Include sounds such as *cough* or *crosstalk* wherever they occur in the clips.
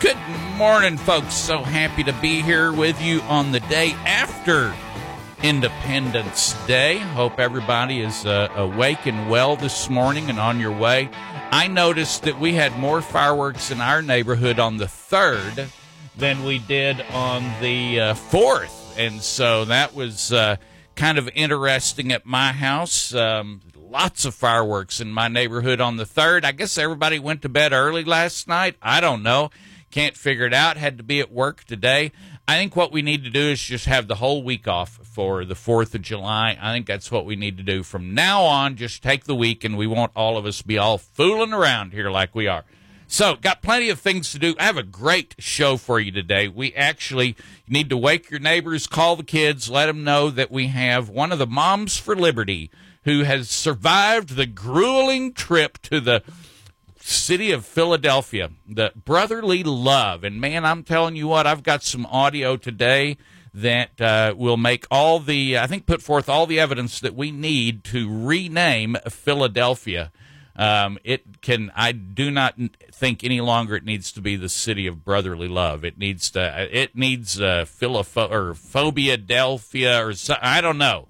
Good morning, folks. So happy to be here with you on the day after Independence Day. Hope everybody is uh, awake and well this morning and on your way. I noticed that we had more fireworks in our neighborhood on the 3rd than we did on the uh, 4th. And so that was uh, kind of interesting at my house. Um, lots of fireworks in my neighborhood on the 3rd. I guess everybody went to bed early last night. I don't know. Can't figure it out. Had to be at work today. I think what we need to do is just have the whole week off for the 4th of July. I think that's what we need to do from now on. Just take the week and we won't all of us be all fooling around here like we are. So, got plenty of things to do. I have a great show for you today. We actually need to wake your neighbors, call the kids, let them know that we have one of the Moms for Liberty who has survived the grueling trip to the city of Philadelphia, the brotherly love. And man, I'm telling you what, I've got some audio today that uh, will make all the, I think, put forth all the evidence that we need to rename Philadelphia. Um, it can, I do not think any longer it needs to be the city of brotherly love. It needs to, it needs uh, philopho- or phobia Delphia or so, I don't know.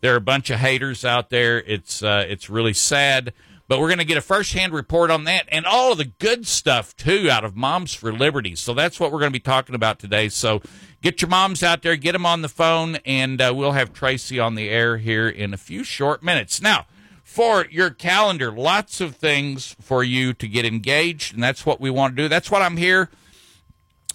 There are a bunch of haters out there. It's, uh, it's really sad. But we're going to get a first-hand report on that and all of the good stuff too out of Moms for Liberty. So that's what we're going to be talking about today. So get your moms out there, get them on the phone, and uh, we'll have Tracy on the air here in a few short minutes. Now, for your calendar, lots of things for you to get engaged, and that's what we want to do. That's what I'm here.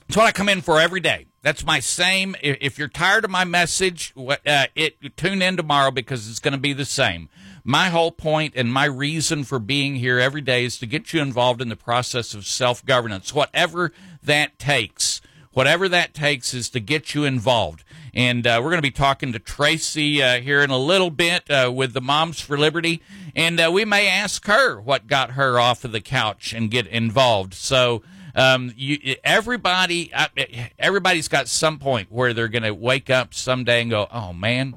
That's what I come in for every day. That's my same. If you're tired of my message, uh, it tune in tomorrow because it's going to be the same. My whole point and my reason for being here every day is to get you involved in the process of self governance, whatever that takes. Whatever that takes is to get you involved. And uh, we're going to be talking to Tracy uh, here in a little bit uh, with the Moms for Liberty. And uh, we may ask her what got her off of the couch and get involved. So, um, you, everybody, uh, everybody's got some point where they're going to wake up someday and go, "Oh man,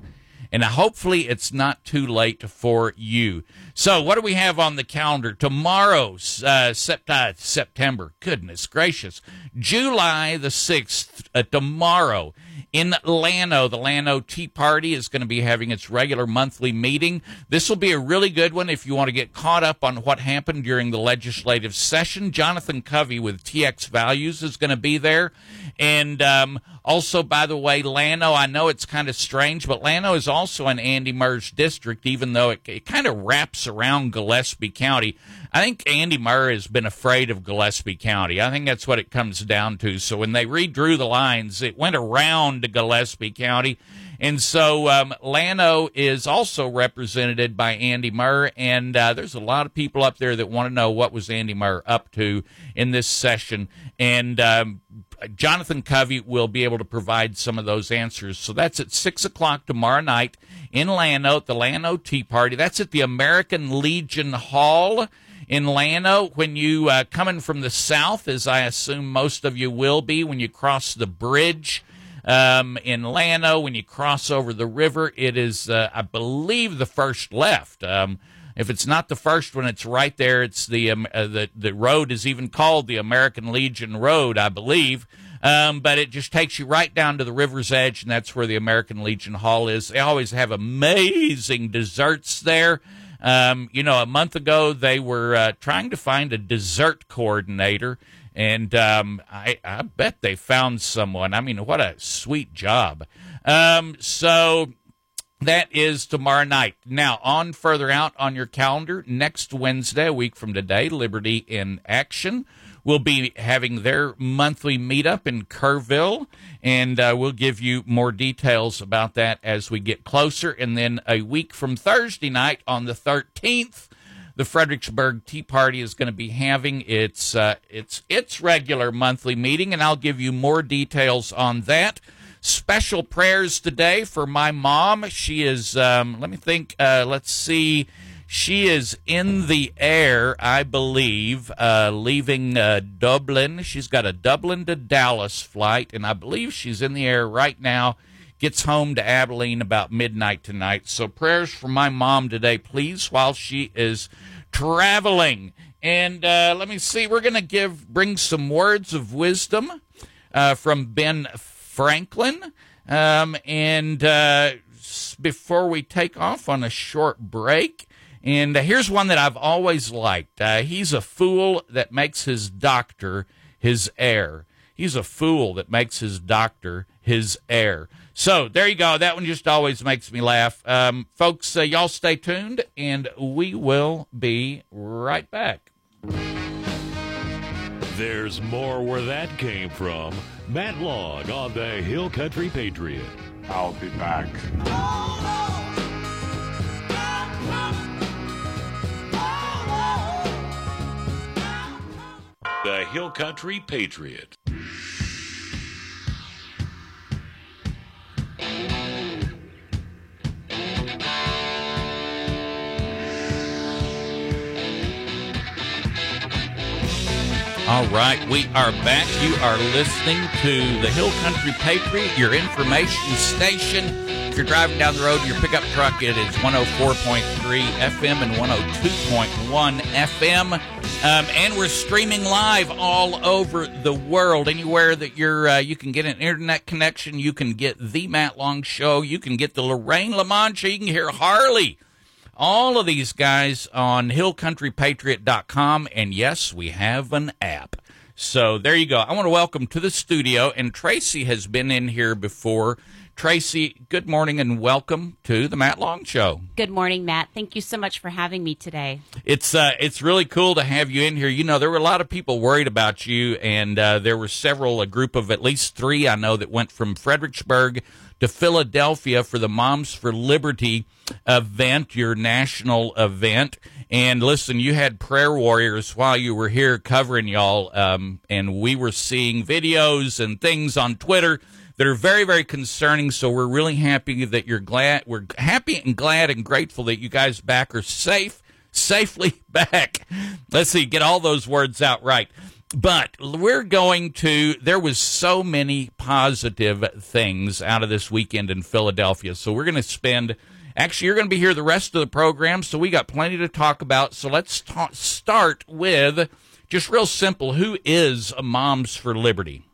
and hopefully it's not too late for you. So, what do we have on the calendar? Tomorrow, uh, uh, September, goodness gracious, July the 6th, uh, tomorrow in Llano. The Llano Tea Party is going to be having its regular monthly meeting. This will be a really good one if you want to get caught up on what happened during the legislative session. Jonathan Covey with TX Values is going to be there. And um, also, by the way, Llano, I know it's kind of strange, but Llano is also an Andy Murr's district, even though it, it kind of wraps around Gillespie County. I think Andy Murr has been afraid of Gillespie County. I think that's what it comes down to. So when they redrew the lines, it went around Gillespie County. And so um, Llano is also represented by Andy Murr, and uh, there's a lot of people up there that want to know what was Andy Murr up to in this session. And um, Jonathan Covey will be able to provide some of those answers. So that's at 6 o'clock tomorrow night in Llano the Llano Tea Party. That's at the American Legion Hall in Llano. When you uh, coming from the south, as I assume most of you will be, when you cross the bridge um, in Llano, when you cross over the river, it is, uh, I believe, the first left. Um, if it's not the first one, it's right there. It's the um, uh, the the road is even called the American Legion Road, I believe. Um, but it just takes you right down to the river's edge, and that's where the American Legion Hall is. They always have amazing desserts there. Um, you know, a month ago they were uh, trying to find a dessert coordinator, and um, I, I bet they found someone. I mean, what a sweet job. Um, so that is tomorrow night. Now, on further out on your calendar, next Wednesday, a week from today, Liberty in Action will be having their monthly meetup in Kerrville, and uh, we'll give you more details about that as we get closer. And then a week from Thursday night on the 13th, the Fredericksburg Tea Party is going to be having its uh, its its regular monthly meeting, and I'll give you more details on that. Special prayers today for my mom. She is, um, let me think, uh, let's see. She is in the air, I believe, uh, leaving uh, Dublin. She's got a Dublin to Dallas flight, and I believe she's in the air right now. Gets home to Abilene about midnight tonight. So, prayers for my mom today, please, while she is traveling. And uh, let me see, we're going to give bring some words of wisdom uh, from Ben Franklin. Um, and uh, before we take off on a short break, and uh, here's one that I've always liked. Uh, he's a fool that makes his doctor his heir. He's a fool that makes his doctor his heir. So there you go. That one just always makes me laugh. Um, folks, uh, y'all stay tuned, and we will be right back. There's more where that came from. Matt Long on the Hill Country Patriot. I'll be back. The Hill Country Patriot. All right, we are back. You are listening to the Hill Country Patriot, your information station. If you're driving down the road in your pickup truck, it is 104.3 FM and 102.1 FM. Um, and we're streaming live all over the world. Anywhere that you're, uh, you can get an internet connection, you can get the Matt Long Show, you can get the Lorraine Lamont Show, you can hear Harley all of these guys on hillcountrypatriot.com and yes we have an app. So there you go. I want to welcome to the studio and tracy has been in here before tracy good morning and welcome to the matt long show Good morning, Matt. Thank you so much for having me today. it's uh, it's really cool to have you in here. You know, there were a lot of people worried about you, and uh, there were several, a group of at least three I know that went from Fredericksburg to Philadelphia for the Moms for Liberty event, your national event. And listen, you had prayer warriors while you were here covering y'all, um, and we were seeing videos and things on Twitter that are very, very concerning. So we're really happy that you're glad. We're happy and glad and grateful that you guys back are safe, safely *laughs* back. Let's see, get all those words out right. But we're going to, there was so many positive things out of this weekend in Philadelphia. So we're going to spend, actually, you're going to be here the rest of the program. So we got plenty to talk about. So let's ta- start with just real simple. Who is Moms for Liberty?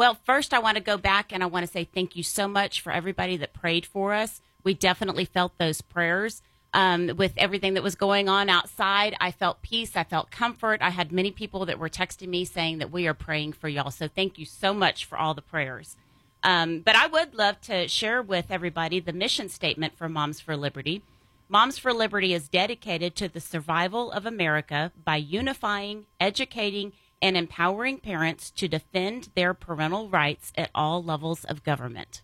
Well, first, I want to go back and I want to say thank you so much for everybody that prayed for us. We definitely felt those prayers. Um, with everything that was going on outside, I felt peace. I felt comfort. I had many people that were texting me saying that we are praying for y'all. So thank you so much for all the prayers. Um, but I would love to share with everybody the mission statement for Moms for Liberty. Moms for Liberty is dedicated to the survival of America by unifying, educating, and empowering parents to defend their parental rights at all levels of government.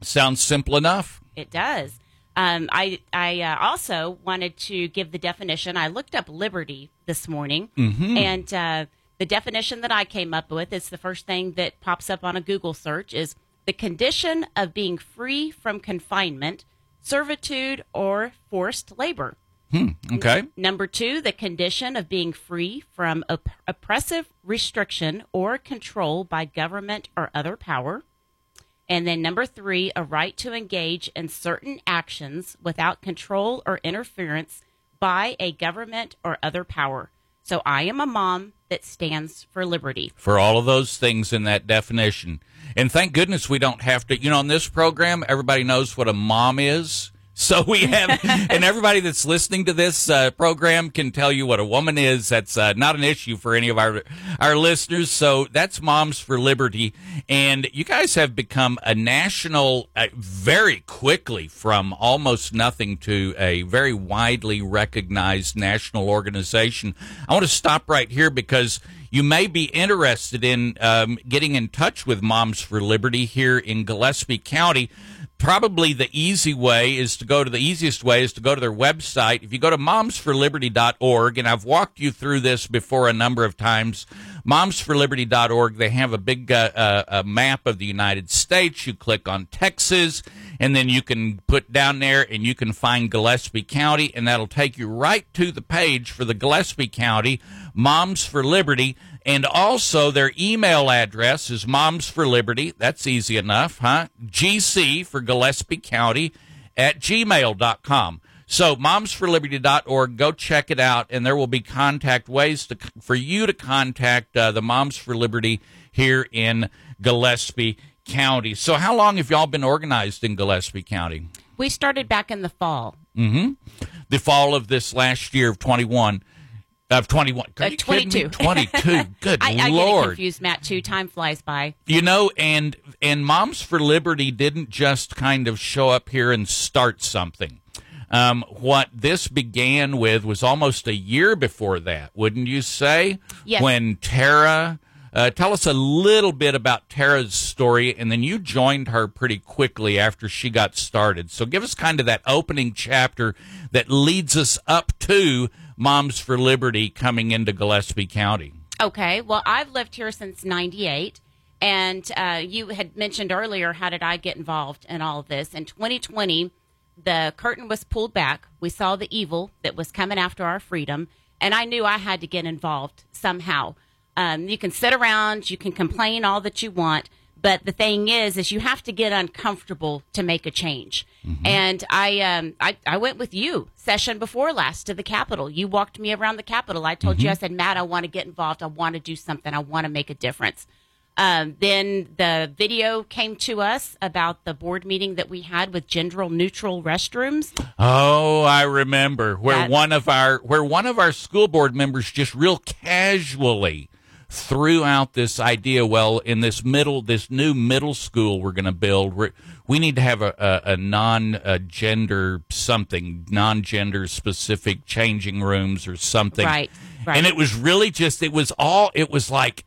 Sounds simple enough. It does. Um, I I uh, also wanted to give the definition. I looked up liberty this morning, and uh, the definition that I came up with is the first thing that pops up on a Google search is the condition of being free from confinement, servitude, or forced labor. Hmm, okay. Number two, the condition of being free from op- oppressive restriction or control by government or other power. And then number three, a right to engage in certain actions without control or interference by a government or other power. So I am a mom that stands for liberty. for all of those things in that definition. And thank goodness we don't have to, you know, on this program, everybody knows what a mom is. *laughs* So we have, and everybody that's listening to this uh, program can tell you what a woman is. That's uh, not an issue for any of our our listeners. So that's Moms for Liberty, and you guys have become a national, uh, very quickly from almost nothing to a very widely recognized national organization. I want to stop right here because you may be interested in um, getting in touch with Moms for Liberty here in Gillespie County. Probably the easy way is to go to the easiest way is to go to their website. If you go to momsforliberty.org, and I've walked you through this before a number of times, momsforliberty.org. They have a big uh, uh, a map of the United States. You click on Texas, and then you can put down there and you can find Gillespie County, and that'll take you right to the page for the Gillespie County Moms for Liberty. And also, their email address is Moms for Liberty. That's easy enough, huh? GC for Gillespie County at gmail.com. So, momsforliberty.org, go check it out, and there will be contact ways to, for you to contact uh, the Moms for Liberty here in Gillespie County. So, how long have y'all been organized in Gillespie County? We started back in the fall. The fall of this last year of 21. Of 21. Are Uh, you me? 22. 22. *laughs* Good I, I get it Lord. confused, Matt, too. Time flies by. You know, and and Moms for Liberty didn't just kind of show up here and start something. Um, what this began with was almost a year before that, wouldn't you say? Yes. When Tara, uh, tell us a little bit about Tara's story, and then you joined her pretty quickly after she got started. So give us kind of that opening chapter that leads us up to Moms for Liberty coming into Gillespie County. Okay. Well, I've lived here since 98. And uh, you had mentioned earlier, how did I get involved in all of this? In 2020, the curtain was pulled back. We saw the evil that was coming after our freedom. And I knew I had to get involved somehow. Um, you can sit around, you can complain all that you want. But the thing is, is you have to get uncomfortable to make a change. And I, um, I, I went with you session before last to the Capitol. You walked me around the Capitol. I told you, I said, Matt, I want to get involved. I want to do something. I want to make a difference. Um, then the video came to us about the board meeting that we had with gender neutral restrooms. Oh, I remember where one of our where one of our school board members just real casually threw out this idea. Well, in this middle, this new middle school we're going to build, we need to have a, a, a non-gender something, non-gender specific changing rooms or something. Right, right. And it was really just it was all it was like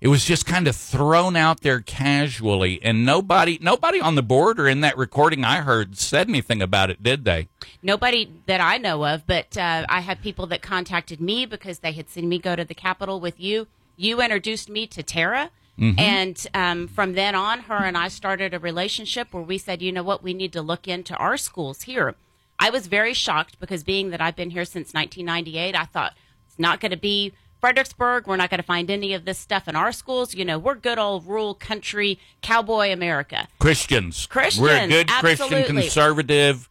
it was just kind of thrown out there casually and nobody nobody on the board or in that recording i heard said anything about it did they Nobody that I know of, but uh, I had people that contacted me because they had seen me go to the Capitol with you. You introduced me to Tara. And um, from then on, her and I started a relationship where we said, you know what, we need to look into our schools here. I was very shocked because being that I've been here since 1998, I thought it's not going to be Fredericksburg. We're not going to find any of this stuff in our schools. You know, we're good old rural country cowboy America. christians Christians, we're a good christian conservative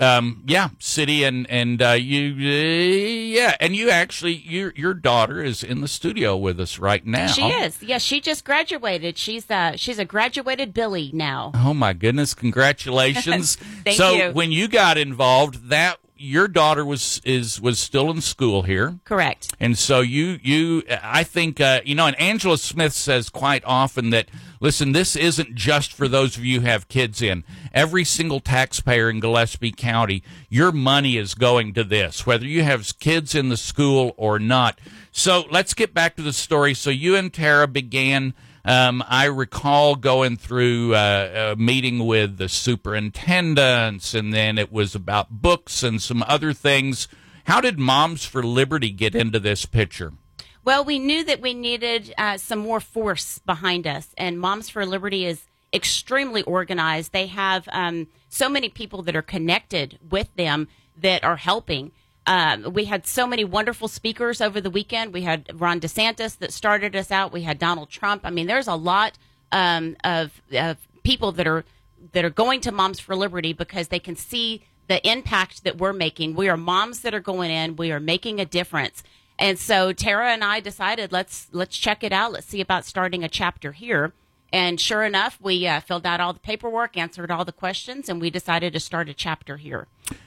um yeah city and and uh you uh, yeah and you actually your your daughter is in the studio with us right now She is. Yeah, she just graduated. She's uh she's a graduated Billy now. Oh my goodness! Congratulations. *laughs* Thank so you. when you got involved, that your daughter was is was still in school here. Correct. And so you you I think uh, you know, and Angela Smith says quite often that listen, this isn't just for those of you who have kids in. Every single taxpayer in Gillespie County, your money is going to this, whether you have kids in the school or not. So let's get back to the story. So you and Tara began. Um, I recall going through uh, a meeting with the superintendents, and then it was about books and some other things. How did Moms for Liberty get into this picture? Well, we knew that we needed uh, some more force behind us, and Moms for Liberty is extremely organized. They have um, so many people that are connected with them that are helping. Um, we had so many wonderful speakers over the weekend. We had Ron DeSantis that started us out. We had Donald Trump. I mean, there's a lot um, of, of people that are that are going to Moms for Liberty because they can see the impact that we're making. We are moms that are going in. We are making a difference. And so Tara and I decided let's let's check it out. Let's see about starting a chapter here. And sure enough, we uh, filled out all the paperwork, answered all the questions, and we decided to start a chapter here.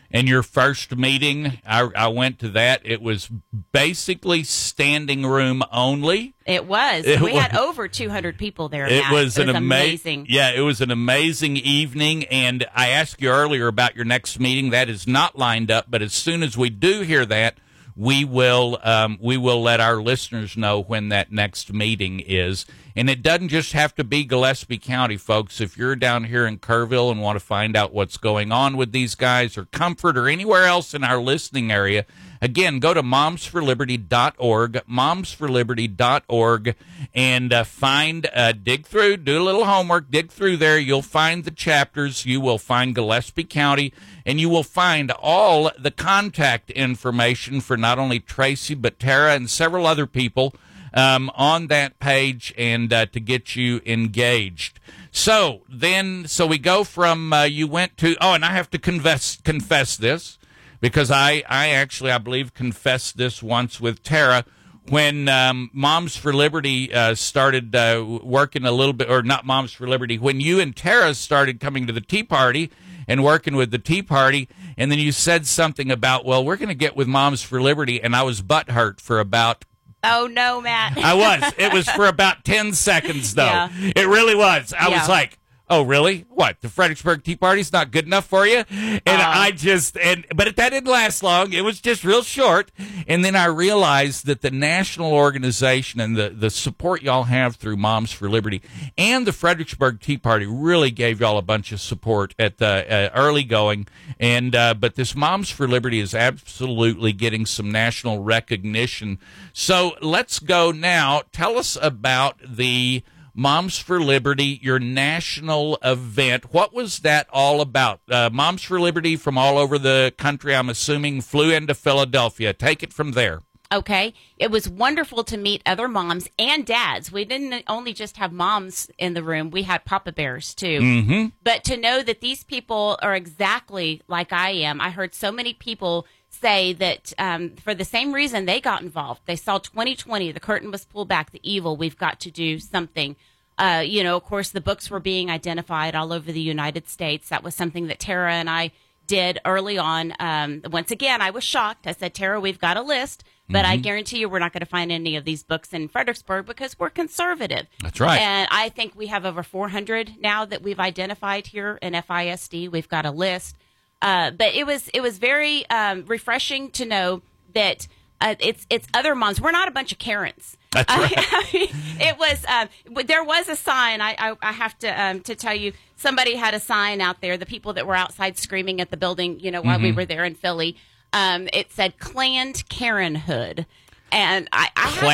In your first meeting, I, I went to that. It was basically standing room only. It was. It we had over 200 people there. It Matt. was an ama- amazing. Yeah, it was an amazing evening. And I asked you earlier about your next meeting. That is not lined up, but as soon as we do hear that, we will um, we will let our listeners know when that next meeting is. And it doesn't just have to be Gillespie County, folks. If you're down here in Kerrville and want to find out what's going on with these guys, or Comfort, or anywhere else in our listening area, Again, go to momsforliberty.org, momsforliberty.org, and uh, find, uh, dig through, do a little homework, dig through there. You'll find the chapters. You will find Gillespie County, and you will find all the contact information for not only Tracy, but Tara and several other people um, on that page and uh, to get you engaged. So then, so we go from uh, you went to oh, and I have to confess confess this because I I actually I believe confessed this once with Tara when um, Moms for Liberty uh, started uh, working a little bit, or not Moms for Liberty, when you and Tara started coming to the Tea Party and working with the Tea Party, and then you said something about, well, we're going to get with Moms for Liberty, and I was butthurt for about Oh no, Matt. I was. *laughs* It was for about 10 seconds, though. Yeah. It really was. I Yeah. was like, oh, really? What? The Fredericksburg Tea Party's not good enough for you? And Uh. I just, and but that didn't last long. It was just real short. And then I realized that the national organization and the, the support y'all have through Moms for Liberty and the Fredericksburg Tea Party really gave y'all a bunch of support at the uh, early going. And, uh, but this Moms for Liberty is absolutely getting some national recognition. So let's go now. Tell us about the Moms for Liberty, your national event. What was that all about? Uh, Moms for Liberty from all over the country, I'm assuming, flew into Philadelphia. Take it from there. Okay. It was wonderful to meet other moms and dads. We didn't only just have moms in the room, we had Papa Bears too. Mm-hmm. But to know that these people are exactly like I am, I heard so many people say that um, for the same reason they got involved. They saw 2020, the curtain was pulled back, the evil, we've got to do something. Uh, you know, of course, the books were being identified all over the United States. That was something that Tara and I did early on. Um, once again, I was shocked. I said, Tara, we've got a list, but I guarantee you we're not going to find any of these books in Fredericksburg because we're conservative. That's right. And I think we have over 400 now that we've identified here in FISD. We've got a list. Uh, but it was it was very um, refreshing to know that uh, it's it's other moms. We're not a bunch of Karens. That's right. *laughs* I mean, it was um, there was a sign. I I, I have to um, to tell you, somebody had a sign out there. The people that were outside screaming at the building, you know, while we were there in Philly, um, it said "Clanned Karenhood," and I, I had to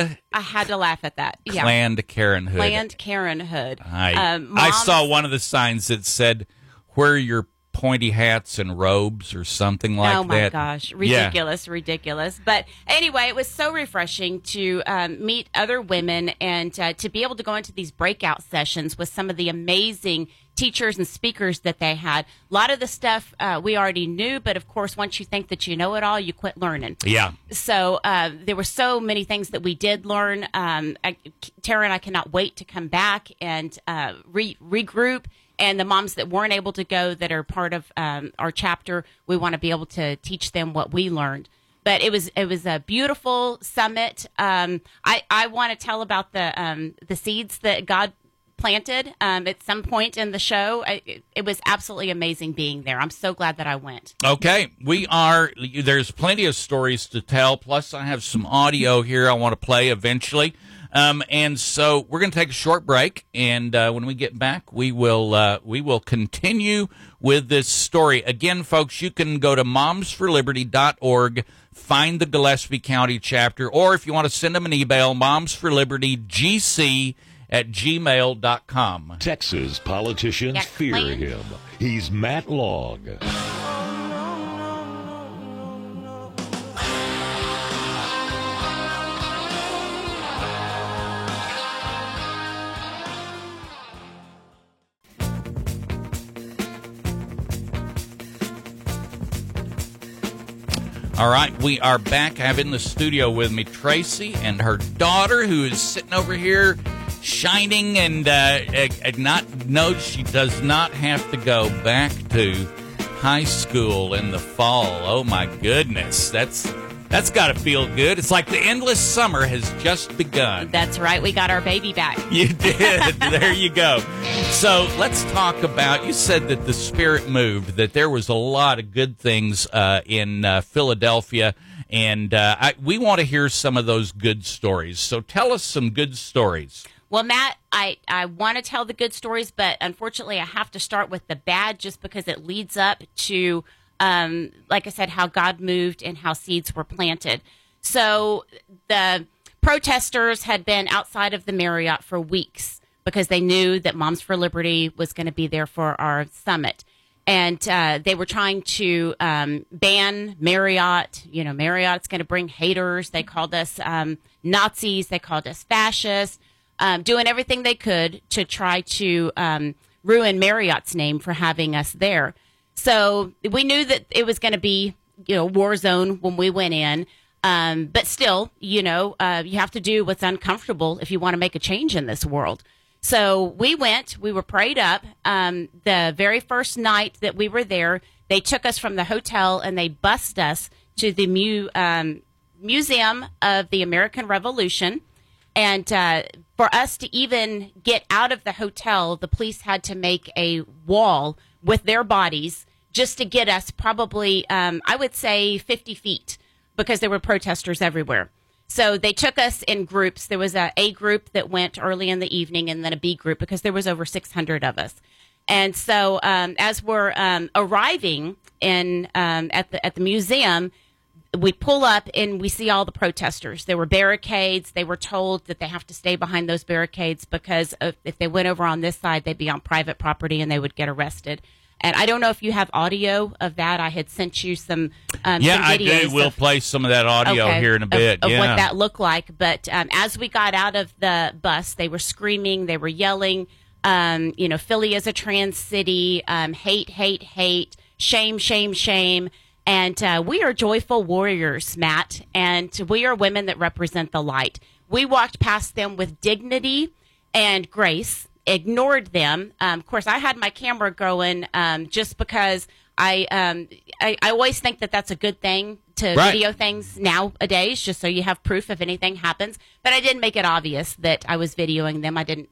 laugh. I had to laugh at that. Yeah, Planned Karenhood. planned Karenhood. I, Um, I saw one of the signs that said, "Where your pointy hats and robes," or something like that. oh my gosh, Yeah. ridiculous, ridiculous. But anyway, it was so refreshing to um, meet other women and uh, to be able to go into these breakout sessions with some of the amazing teachers and speakers that they had. A lot of the stuff uh, we already knew, but of course, once you think that you know it all, you quit learning. Yeah. So uh, there were so many things that we did learn. Um, I, Tara and I cannot wait to come back and uh, re- regroup. And the moms that weren't able to go, that are part of um, our chapter, we want to be able to teach them what we learned. But it was it was a beautiful summit. Um, I I want to tell about the um, the seeds that God planted um, at some point in the show. I, it, it was absolutely amazing being there. I'm so glad that I went. Okay, we are. There's plenty of stories to tell. Plus, I have some audio here I want to play eventually. Um, and so we're going to take a short break, and uh, when we get back, we will uh, we will continue with this story. Again, folks, you can go to momsforliberty.org, find the Gillespie County chapter, or if you want to send them an email, momsforlibertygc at gmail.com. Texas politicians Yeah, fear him. He's Matt Long. All right, we are back. I have in the studio with me Tracy and her daughter, who is sitting over here, shining and uh, uh, not knows she does not have to go back to high school in the fall. Oh my goodness, that's that's got to feel good. It's like the endless summer has just begun. That's right. We got our baby back. *laughs* You did. there you go. So let's talk about. You said that the spirit moved. That there was a lot of good things uh, in uh, Philadelphia, and uh, I, we want to hear some of those good stories. So tell us some good stories. Well, Matt, I, I want to tell the good stories, but unfortunately, I have to start with the bad just because it leads up to um, like I said, how God moved and how seeds were planted. So the protesters had been outside of the Marriott for weeks because they knew that Moms for Liberty was going to be there for our summit. And uh, they were trying to um, ban Marriott. You know, Marriott's going to bring haters. They called us um, Nazis. They called us fascists. Um, doing everything they could to try to um, ruin Marriott's name for having us there. So we knew that it was going to be, you know, war zone when we went in. Um, but still, you know, uh, you have to do what's uncomfortable if you want to make a change in this world. So we went, we were prayed up. Um, the very first night that we were there, they took us from the hotel and they bussed us to the mu- um, Museum of the American Revolution. And uh, for us to even get out of the hotel, the police had to make a wall with their bodies just to get us probably, um, I would say, 50 feet because there were protesters everywhere. So they took us in groups. There was a A group that went early in the evening, and then a B group because there was over 600 of us. And so um, as we're um, arriving in um, at the at the museum, we pull up and we see all the protesters. There were barricades. They were told that they have to stay behind those barricades because of, if they went over on this side, they'd be on private property and they would get arrested. And I don't know if you have audio of that. I had sent you some. Um, Yeah, some I do. We'll play some of that audio Okay, here in a of- bit. Of, yeah. what that looked like. But um, as we got out of the bus, they were screaming, they were yelling, um, you know, Philly is a trans city, um, hate, hate, hate, shame, shame, shame. And uh, we are joyful warriors, Matt, and we are women that represent the light. We walked past them with dignity and grace, ignored them. Um, of course, I had my camera going um, just because I, um, I I always think that that's a good thing to Right. video things nowadays, just so you have proof if anything happens. But I didn't make it obvious that I was videoing them. I didn't.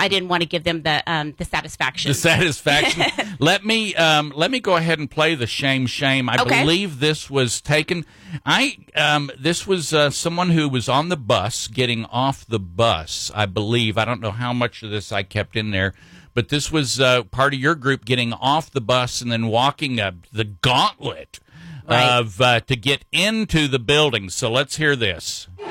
I didn't want to give them the um, the satisfaction. the satisfaction. *laughs* let me um, let me go ahead and play the shame shame. I Okay. believe this was taken. I um, this was uh, someone who was on the bus getting off the bus. I believe. I don't know how much of this I kept in there, but this was uh, part of your group getting off the bus and then walking uh, the gauntlet Right. of uh, to get into the building. So let's hear this. You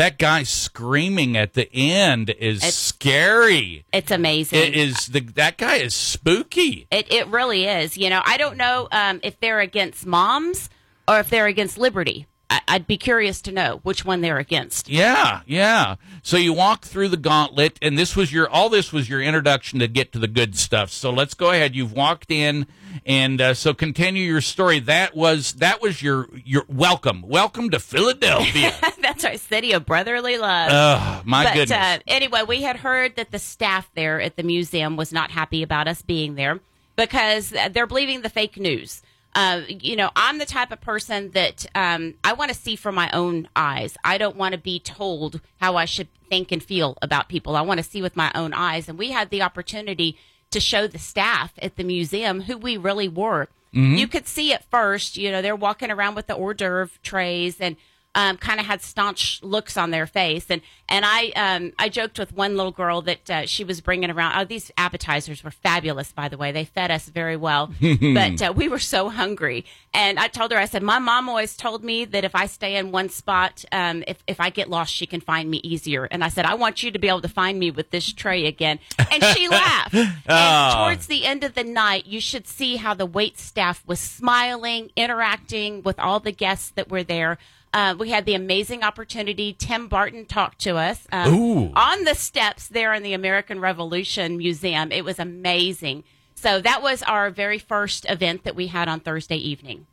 That guy screaming at the end is It's- scary. it's amazing. It is the that guy is spooky. It, it really is. You know, I don't know um, if they're against moms or if they're against liberty. I, I'd be curious to know which one they're against. Yeah, yeah. So you walk through the gauntlet, and this was your all. This was your introduction to get to the good stuff. So let's go ahead. You've walked in, and uh, so continue your story. That was that was your your welcome. Welcome to Philadelphia. *laughs* That's our city of brotherly love. oh my but goodness. Uh, anyway, we had heard that the staff there at the museum was not happy about us being there because they're believing the fake news. Uh, you know, I'm the type of person that um, I want to see from my own eyes. I don't want to be told how I should think and feel about people. I want to see with my own eyes. And we had the opportunity to show the staff at the museum who we really were. Mm-hmm. You could see at first, you know, they're walking around with the hors d'oeuvre trays and um, kind of had staunch looks on their face, and and I um, I joked with one little girl that uh, she was bringing around. Oh, these appetizers were fabulous, by the way. They fed us very well, *laughs* but uh, we were so hungry. And I told her, I said, my mom always told me that if I stay in one spot, um, if if I get lost, she can find me easier. And I said, I want you to be able to find me with this tray again. And she *laughs* laughed. And Oh. towards the end of the night, you should see how the wait staff was smiling, interacting with all the guests that were there. Uh, we had the amazing opportunity. Tim Barton talked to us um, on the steps there in the American Revolution Museum. It was amazing. So that was our very first event that we had on Thursday evening.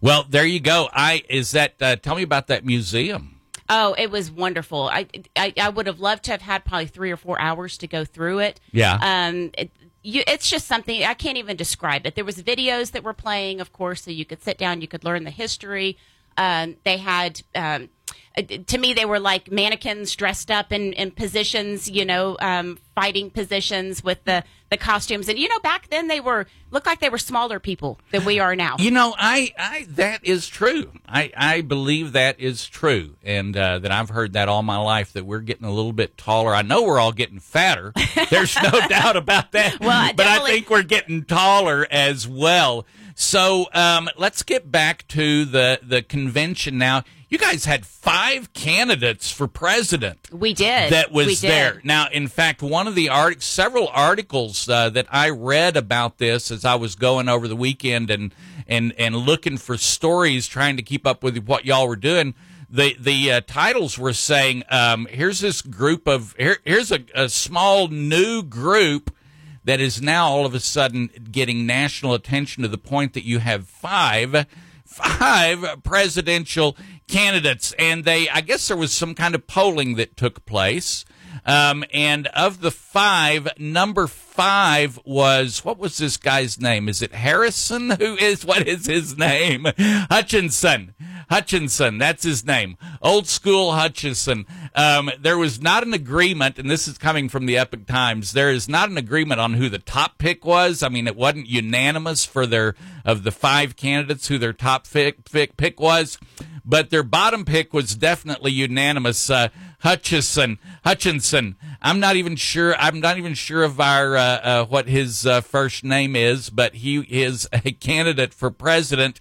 well, there you go. I is that. Uh, tell me about that museum. Oh, it was wonderful. I, I I would have loved to have had probably three or four hours to go through it. Yeah. Um. It, you, it's just something I can't even describe it. There was videos that were playing, of course, so you could sit down, you could learn the history. Um, they had um, uh, to me, they were like mannequins dressed up in, in positions, you know, um, fighting positions with the, the costumes. And, you know, back then they were, looked like they were smaller people than we are now. You know, I, I that is true. I, I believe that is true, and uh, that I've heard that all my life. That we're getting a little bit taller. I know we're all getting fatter. *laughs* There's no doubt about that. Well, but I think we're getting taller as well. So um, let's get back to the the convention now. You guys had five candidates for president we did. that was did. there. Now, in fact, one of the art, several articles uh, that I read about this as I was going over the weekend and and and looking for stories, trying to keep up with what y'all were doing. The the uh, titles were saying, um, "Here's this group of here, here's a, a small new group." That is now all of a sudden getting national attention to the point that you have five five presidential candidates, and they, I guess there was some kind of polling that took place. Um, and of the five, number five was what was this guy's name? Is it Harrison? *laughs* Who is what is his name? Hutchinson. Hutchinson, that's his name. Old school Hutchinson. Um, there was not an agreement, and this is coming from the Epoch Times. There is not an agreement on who the top pick was. I mean, it wasn't unanimous for their of the five candidates who their top pick, pick, pick was, but their bottom pick was definitely unanimous. Uh, Hutchison, Hutchinson. I'm not even sure. I'm not even sure of our uh, uh, what his uh, first name is, but he is a candidate for president.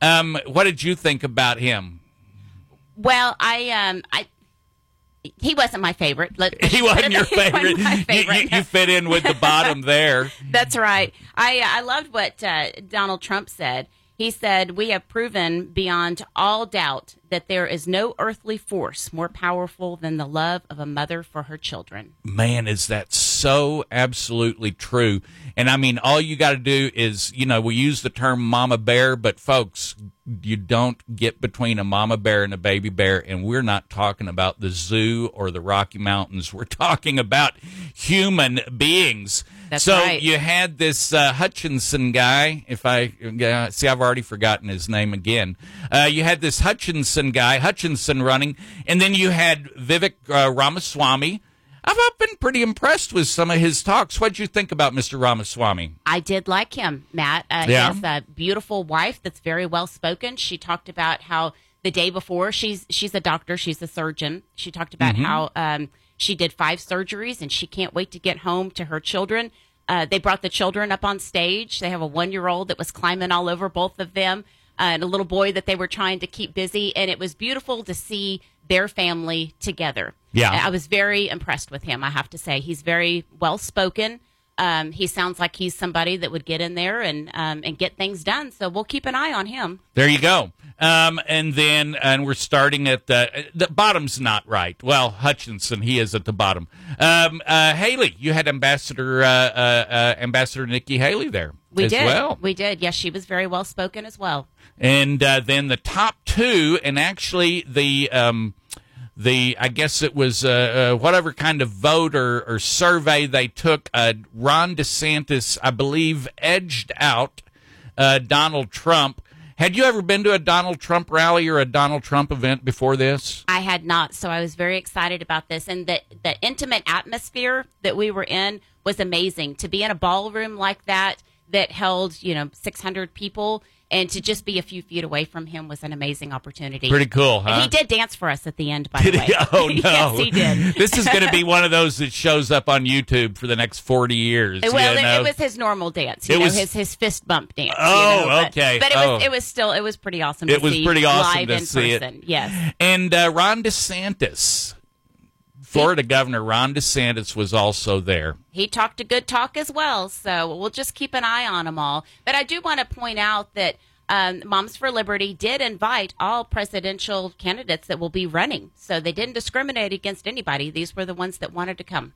Um, what did you think about him? Well, I, um, I, he wasn't my favorite. Let- *laughs* *laughs* He wasn't your wasn't favorite. You- You, you fit in with the bottom there. *laughs* That's right. I I loved what uh, Donald Trump said. He said, "We have proven beyond all doubt that there is no earthly force more powerful than the love of a mother for her children." Man, is that so absolutely true? And I mean, all you got to do is, you know, we use the term mama bear, but folks, you don't get between a mama bear and a baby bear. And we're not talking about the zoo or the Rocky Mountains. We're talking about human beings. That's so right. you had this uh, Hutchinson guy. If I uh, see, I've already forgotten his name again. Uh, you had this Hutchinson guy, Hutchinson running, and then you had Vivek uh, Ramaswamy. I've I've been pretty impressed with some of his talks. What would you think about Mr. Ramaswamy? I did like him, Matt. Uh, Yeah. He has a beautiful wife that's very well spoken. She talked about how the day before she's she's a doctor, she's a surgeon. She talked about how um, she did five surgeries and she can't wait to get home to her children. Uh, they brought the children up on stage. They have a one year old that was climbing all over both of them, uh, and a little boy that they were trying to keep busy. And it was beautiful to see their family together. Yeah. I was very impressed with him. I have to say, he's very well spoken. Um, he sounds like he's somebody that would get in there and um, and get things done. So we'll keep an eye on him. There you go. Um, and then, and we're starting at the the bottom's not right. Well, Hutchinson, he is at the bottom. Um, uh, Haley, you had Ambassador uh, uh, uh, Ambassador Nikki Haley there We as did. well. We did. Yes, she was very well spoken as well. and uh, then the top two, and actually the um, the I guess it was uh, uh, whatever kind of vote or, or survey they took. Uh, Ron DeSantis, I believe, edged out uh, Donald Trump. Had you ever been to a Donald Trump rally or a Donald Trump event before this? I had not, so I was very excited about this. And the the intimate atmosphere that we were in was amazing. To be in a ballroom like that that held you know 600 people, and to just be a few feet away from him was an amazing opportunity. Pretty cool, huh? And he did dance for us at the end, by Did the way. he? *laughs* Oh *laughs* no! yes, he did. *laughs* this is going to be one of those that shows up on YouTube for the next forty years. Well, you it- know? it was his normal dance. You It know, was- his his fist bump dance. you Oh, know, but- okay. But it Oh. was it was still it was pretty awesome. It was pretty awesome live to in see it. person. Yes. And uh, Ron DeSantis, Florida Governor Ron DeSantis was also there. he talked a good talk as well. So we'll just keep an eye on them all. But I do want to point out that um, Moms for Liberty did invite all presidential candidates that will be running. So they didn't discriminate against anybody. These were the ones that wanted to come.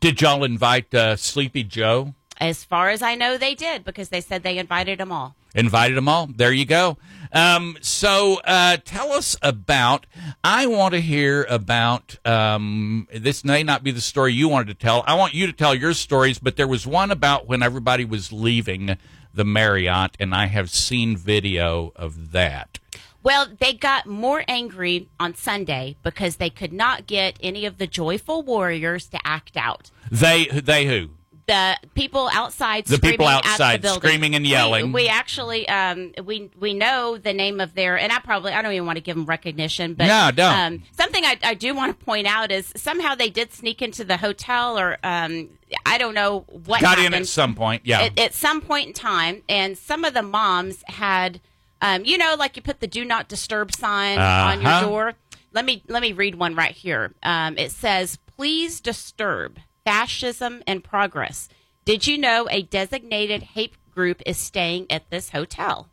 Did y'all invite uh, Sleepy Joe? As far as I know, they did because they said they invited them all. Invited them all. There you go. Um, so uh, tell us about. I want to hear about. Um, this may not be the story you wanted to tell. I want you to tell your stories, but there was one about when everybody was leaving the Marriott, and I have seen video of that. Well, they got more angry on Sunday because they could not get any of the joyful warriors to act out. They they who? The people outside, The people screaming outside the screaming and yelling. We, actually, um, we we know the name of their, and I probably I don't even want to give them recognition, but No, don't. Um, something I, I do want to point out is somehow they did sneak into the hotel, or um, I don't know what Got happened in at some point. Yeah. at, at some point in time, and some of the moms had, um, you know, like you put the "Do Not Disturb" sign on your Uh-huh. door. Let me let me read one right here. Um, it says, "Please disturb fascism and progress." Did you know a designated hate group is staying at this hotel?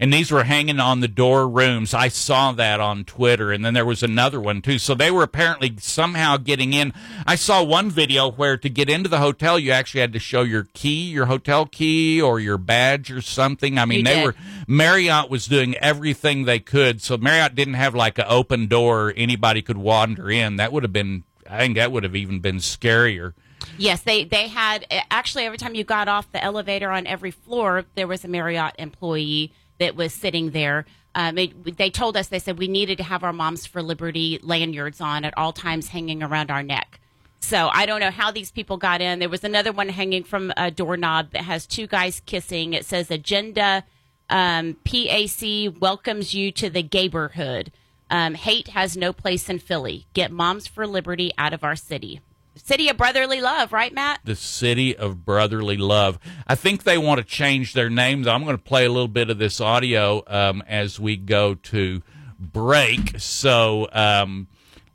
and these were hanging on the door rooms. I saw that on Twitter, and then there was another one too. So they were apparently somehow getting in. I saw one video where to get into the hotel, you actually had to show your key, your hotel key, or your badge or something. I mean, You they did. were Marriott was doing everything they could. So Marriott didn't have like an open door anybody could wander in. That would have been, I think, that would have even been scarier. Yes, they they had actually every time you got off the elevator on every floor, there was a Marriott employee that was sitting there. Um, it, they told us they said we needed to have our Moms for Liberty lanyards on at all times, hanging around our neck. So I don't know how these people got in. There was another one hanging from a doorknob that has two guys kissing. It says Agenda um, PAC welcomes you to the neighborhood. Um, hate has no place in Philly. Get Moms for Liberty out of our city. City of brotherly love, right, Matt? the city of brotherly love. I think they want to change their names. I'm going to play a little bit of this audio um, as we go to break. So um,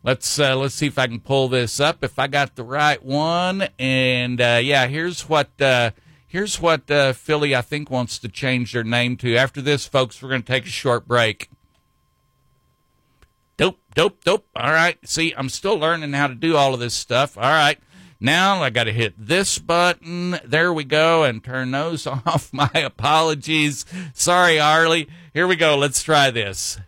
let's uh, let's see if I can pull this up. If I got the right one, and uh, yeah, here's what. Uh, Here's what uh, Philly, I think, wants to change their name to. After this, folks, we're going to take a short break. Dope, dope. All right. See, I'm still learning how to do all of this stuff. All right. Now I got to hit this button. There we go, and turn those *laughs* off. My apologies. Sorry, Arlie. Here we go. Let's try this.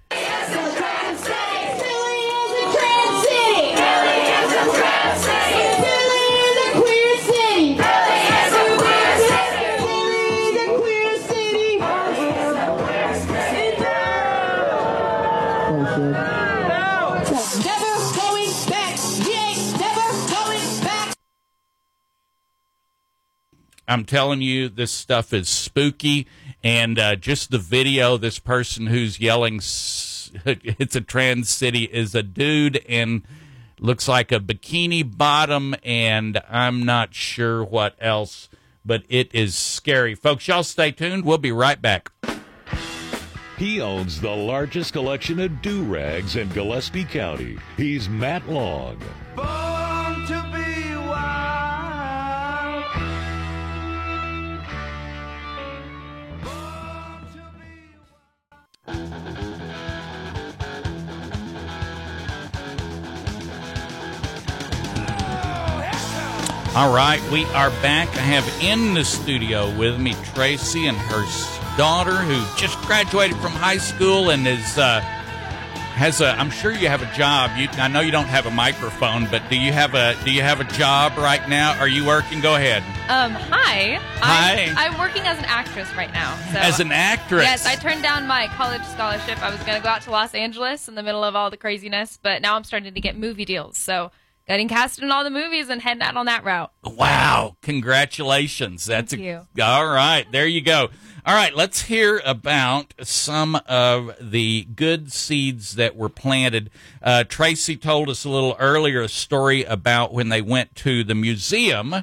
I'm telling you, this stuff is spooky. And uh, just the video, this person who's yelling, *laughs* it's a trans city, is a dude and looks like a bikini bottom. And I'm not sure what else, but it is scary. Folks, y'all stay tuned. We'll be right back. He owns the largest collection of do rags in Gillespie County. He's Matt Long. Born All right, we are back. I have in the studio with me Tracy and her daughter, who just graduated from high school and is uh, has a. I'm sure you have a job. You, I know you don't have a microphone, but do you have a do you have a job right now? Are you working? Go ahead. Um, hi. Hi. I'm, I'm working as an actress right now. So. As an actress, Yes, I turned down my college scholarship. I was going to go out to Los Angeles in the middle of all the craziness, but now I'm starting to get movie deals. So getting cast in all the movies and heading out on that route. Wow! Congratulations. That's Thank a, you. all right. There you go. All right, let's hear about some of the good seeds that were planted. Uh, Tracy told us a little earlier a story about when they went to the museum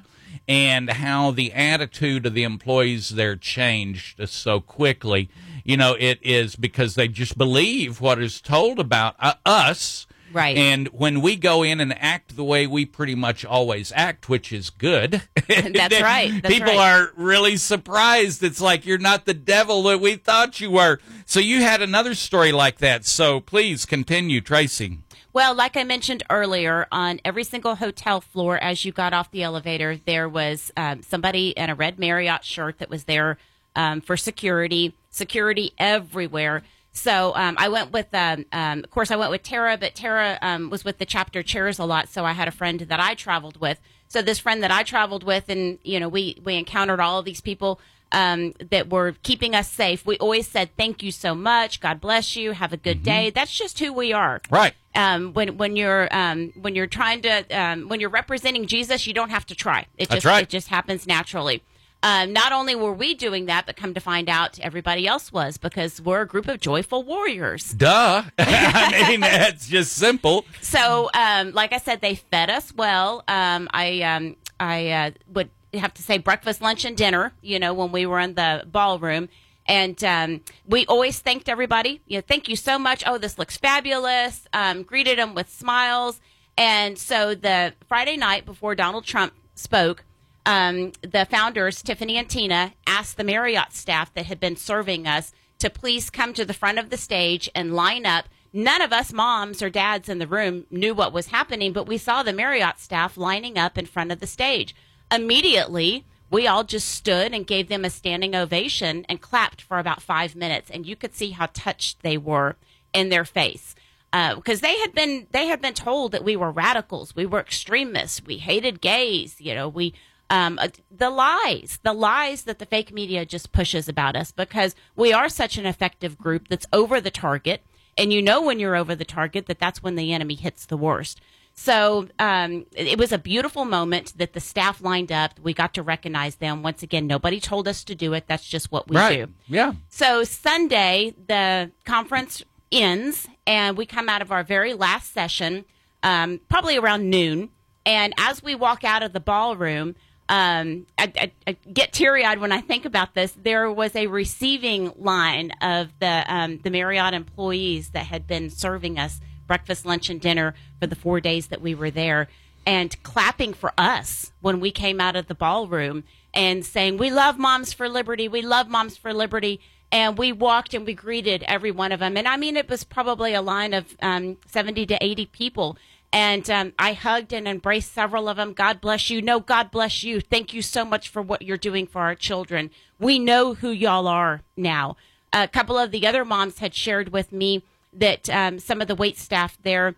and how the attitude of the employees there changed so quickly. You know, it is because they just believe what is told about uh, us. Right. And when we go in and act the way we pretty much always act, which is good, *laughs* That's right. That's people right. are really surprised. It's like you're not the devil that we thought you were. So you had another story like that. So please continue, Tracy. Well, like I mentioned earlier, on every single hotel floor, as you got off the elevator, there was um, somebody in a red Marriott shirt that was there um, for security. Security everywhere. So um, I went with, um, um, of course, I went with Tara, but Tara um, was with the chapter chairs a lot. So I had a friend that I traveled with. So this friend that I traveled with, and you know, we we encountered all of these people. um, that were keeping us safe. We always said, "Thank you so much. God bless you. Have a good day." That's just who we are. Right. Um, when when you're um, when you're trying to um, when you're representing Jesus, you don't have to try. It That's just right. it just happens naturally. Um, not only were we doing that, but come to find out, everybody else was because we're a group of joyful warriors. Duh. *laughs* *laughs* I mean, that's just simple. So, um, like I said, they fed us well. Um, I um, I uh, would have to say breakfast, lunch, and dinner. You know, when we were in the ballroom, and um, we always thanked everybody. You know, thank you so much. Oh, this looks fabulous. Um, greeted them with smiles. And so the Friday night before Donald Trump spoke, um, the founders, Tiffany and Tina, asked the Marriott staff that had been serving us to please come to the front of the stage and line up. None of us moms or dads in the room knew what was happening, but we saw the Marriott staff lining up in front of the stage. Immediately, we all just stood and gave them a standing ovation and clapped for about five minutes, and you could see how touched they were in their face because they had been they had been told that we were radicals, we were extremists, we hated gays. You know, we um, uh, the lies, the lies that the fake media just pushes about us because we are such an effective group that's over the target, and you know when you're over the target that that's when the enemy hits the worst. So um, it was a beautiful moment that the staff lined up. We got to recognize them once again. Nobody told us to do it. That's just what we right. do. Yeah. So Sunday, the conference ends, and we come out of our very last session, um, probably around noon. And as we walk out of the ballroom, um, I, I, I get teary eyed when I think about this. There was a receiving line of the um, the Marriott employees that had been serving us breakfast, lunch, and dinner for the four days that we were there, and clapping for us when we came out of the ballroom and saying, "We love Moms for Liberty. We love Moms for Liberty." And we walked and we greeted every one of them. And I mean, it was probably a line of um, 70 to 80 people. And um, I hugged and embraced several of them. God bless you. No, God bless you. Thank you so much for what you're doing for our children. We know who y'all are now. A couple of the other moms had shared with me that um, some of the wait staff there,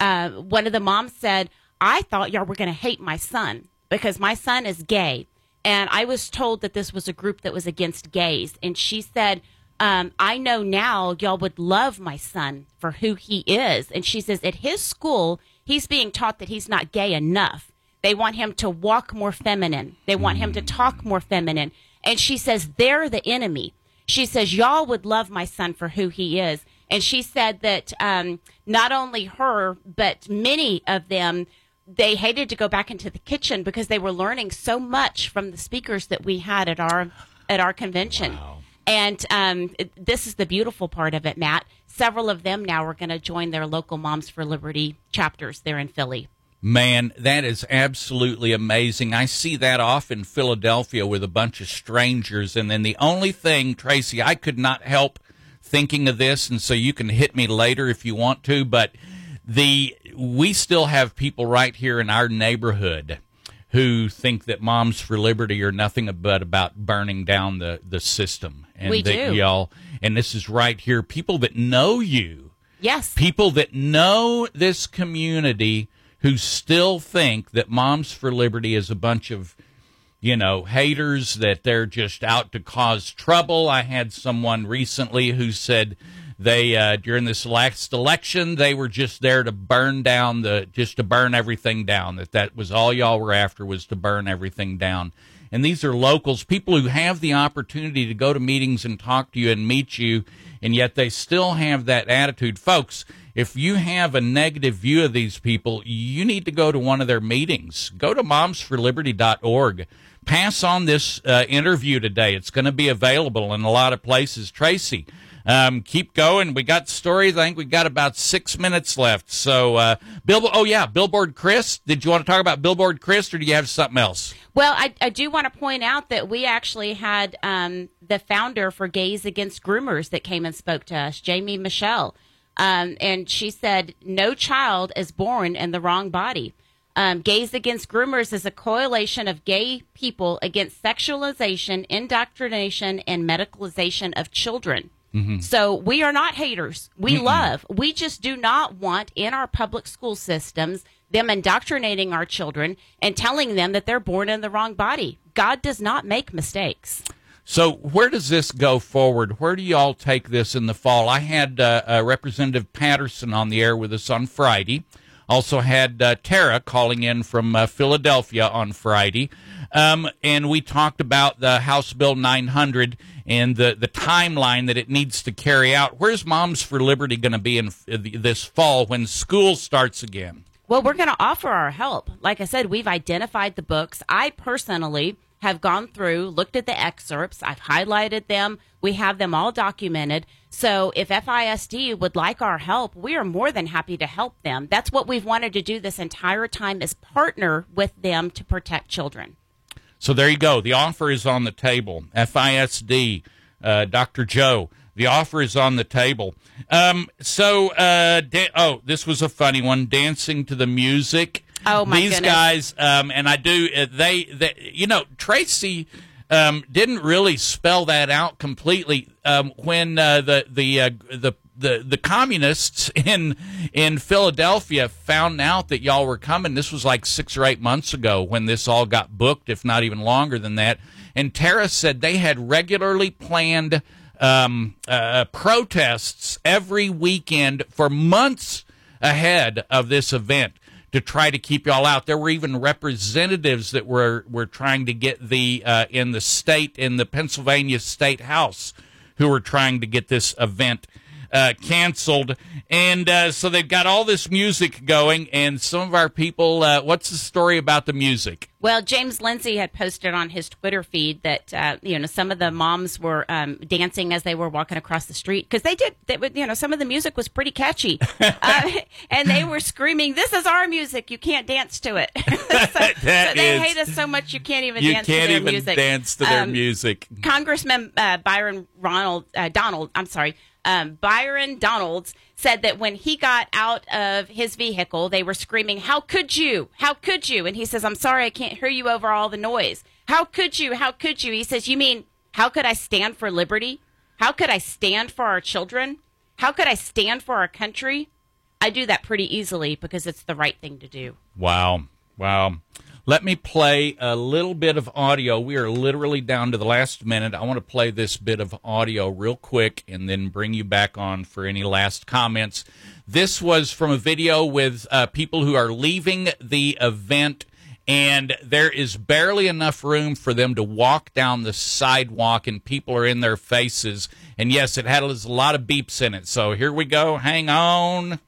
uh, one of the moms said, I thought y'all were going to hate my son because my son is gay. And I was told that this was a group that was against gays. And she said, um, I know now y'all would love my son for who he is. And she says, at his school, he's being taught that he's not gay enough. They want him to walk more feminine, they want him to talk more feminine. And she says, they're the enemy. She says, y'all would love my son for who he is. And she said that um, not only her, but many of them, they hated to go back into the kitchen because they were learning so much from the speakers that we had at our at our convention. And um, this is the beautiful part of it, Matt. Several of them now are going to join their local Moms for Liberty chapters there in Philly. Man, that is absolutely amazing. I see that off in Philadelphia with a bunch of strangers. And then the only thing, Tracy, I could not help thinking of this, and so you can hit me later if you want to, but the we still have people right here in our neighborhood who think that moms for liberty are nothing but about burning down the, the system and We that do. y'all and this is right here people that know you Yes. people that know this community who still think that Moms for Liberty is a bunch of, you know, haters, that they're just out to cause trouble. I had someone recently who said they, uh, during this last election, they were just there to burn down the, just to burn everything down, that that was all y'all were after was to burn everything down. And these are locals, people who have the opportunity to go to meetings and talk to you and meet you, and yet they still have that attitude. Folks, if you have a negative view of these people, you need to go to one of their meetings. Go to momsforliberty.org. Pass on this uh, interview today. It's going to be available in a lot of places. Tracy, um, keep going. We got stories. I think we got about six minutes left. So, uh, Bill, oh yeah, Billboard Chris. Did you want to talk about Billboard Chris, or do you have something else? Well, I, I do want to point out that we actually had um, the founder for Gays Against Groomers that came and spoke to us, Jaimee Michell. Um, and she said, No child is born in the wrong body. Um, Gays Against Groomers is a coalition of gay people against sexualization, indoctrination, and medicalization of children. So we are not haters. We love. We just do not want in our public school systems them indoctrinating our children and telling them that they're born in the wrong body. God does not make mistakes. So, where does this go forward? Where do y'all take this in the fall? I had uh, uh, Representative Patterson on the air with us on Friday. Also had uh, Tara calling in from uh, Philadelphia on Friday. Um, and we talked about the House Bill 900 and the, the timeline that it needs to carry out. Where's Moms for Liberty going to be in this fall when school starts again? Well, we're going to offer our help. Like I said, we've identified the books. I personally have gone through, looked at the excerpts, I've highlighted them. We have them all documented. So if FISD would like our help, we are more than happy to help them. That's what we've wanted to do this entire time is partner with them to protect children. So there you go. The offer is on the table. FISD, uh, Dr. Joe, the offer is on the table. Um, so, uh, da- oh, this was a funny one. Dancing to the music. Oh, my These goodness. guys, um, and I do. Uh, they, they, you know, Tracy um, didn't really spell that out completely um, when uh, the the uh, the the the communists *laughs* in in Philadelphia found out that y'all were coming. This was like six or eight months ago when this all got booked, if not even longer than that. And Tara said they had regularly planned um, uh, protests every weekend for months ahead of this event to try to keep y'all out. There were even representatives that were were trying to get the uh, in the state in the Pennsylvania State House who were trying to get this event uh, canceled. And uh, so they've got all this music going, and some of our people. Uh, what's the story about the music? Well, James Lindsay had posted on his Twitter feed that uh, you know some of the moms were um, dancing as they were walking across the street because they did. They, would- you know, some of the music was pretty catchy, *laughs* uh, and they were screaming, "This is our music! You can't dance to it." *laughs* so, *laughs* so they is- hate us so much you can't even You dance can't to their even music. dance to their Um, music. Congressman uh, Byron Ronald uh, Donald, I'm sorry, um, Byron Donalds said that when he got out of his vehicle, they were screaming, "How could you? How could you?" And he says, "I'm sorry, I can't hear you over all the noise. How could you? How could you?" He says, "You mean how could I stand for liberty? How could I stand for our children? How could I stand for our country?" I do that pretty easily because it's the right thing to do. Wow. Wow. Let me play a little bit of audio. We are literally down to the last minute. I want to play this bit of audio real quick and then bring you back on for any last comments. This was from a video with uh, people who are leaving the event, and there is barely enough room for them to walk down the sidewalk, and people are in their faces. And yes, it has a lot of beeps in it. So here we go. Hang on.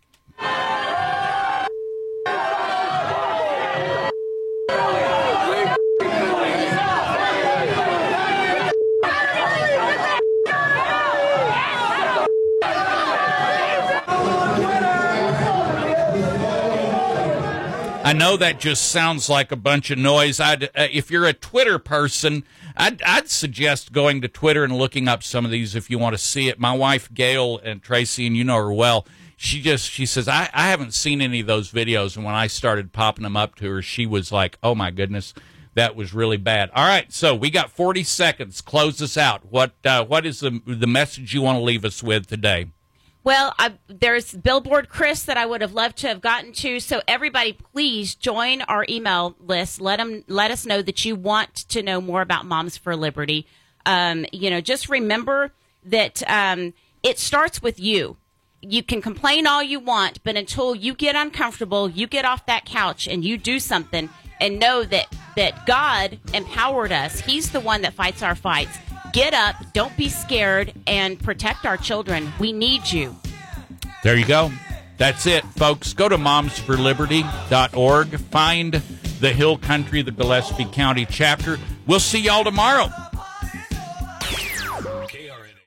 I know that just sounds like a bunch of noise. I'd, uh, if you're a Twitter person, I'd, I'd suggest going to Twitter and looking up some of these if you want to see it. My wife Gail and Tracy, and you know her well. She just she says I, I haven't seen any of those videos, and when I started popping them up to her, she was like, "Oh my goodness, that was really bad." All right, so we got 40 seconds. Close us out. What uh, what is the the message you want to leave us with today? Well, I, there's Billboard Chris that I would have loved to have gotten to. So everybody, please join our email list. Let them let us know that you want to know more about Moms for Liberty. Um, you know, just remember that um, it starts with you. You can complain all you want, but until you get uncomfortable, you get off that couch and you do something, and know that that God empowered us. He's the one that fights our fights. Get up, don't be scared, and protect our children. We need you. There you go. That's it, folks. Go to momsforliberty.org. Find the Hill Country, the Gillespie County chapter. We'll see y'all tomorrow.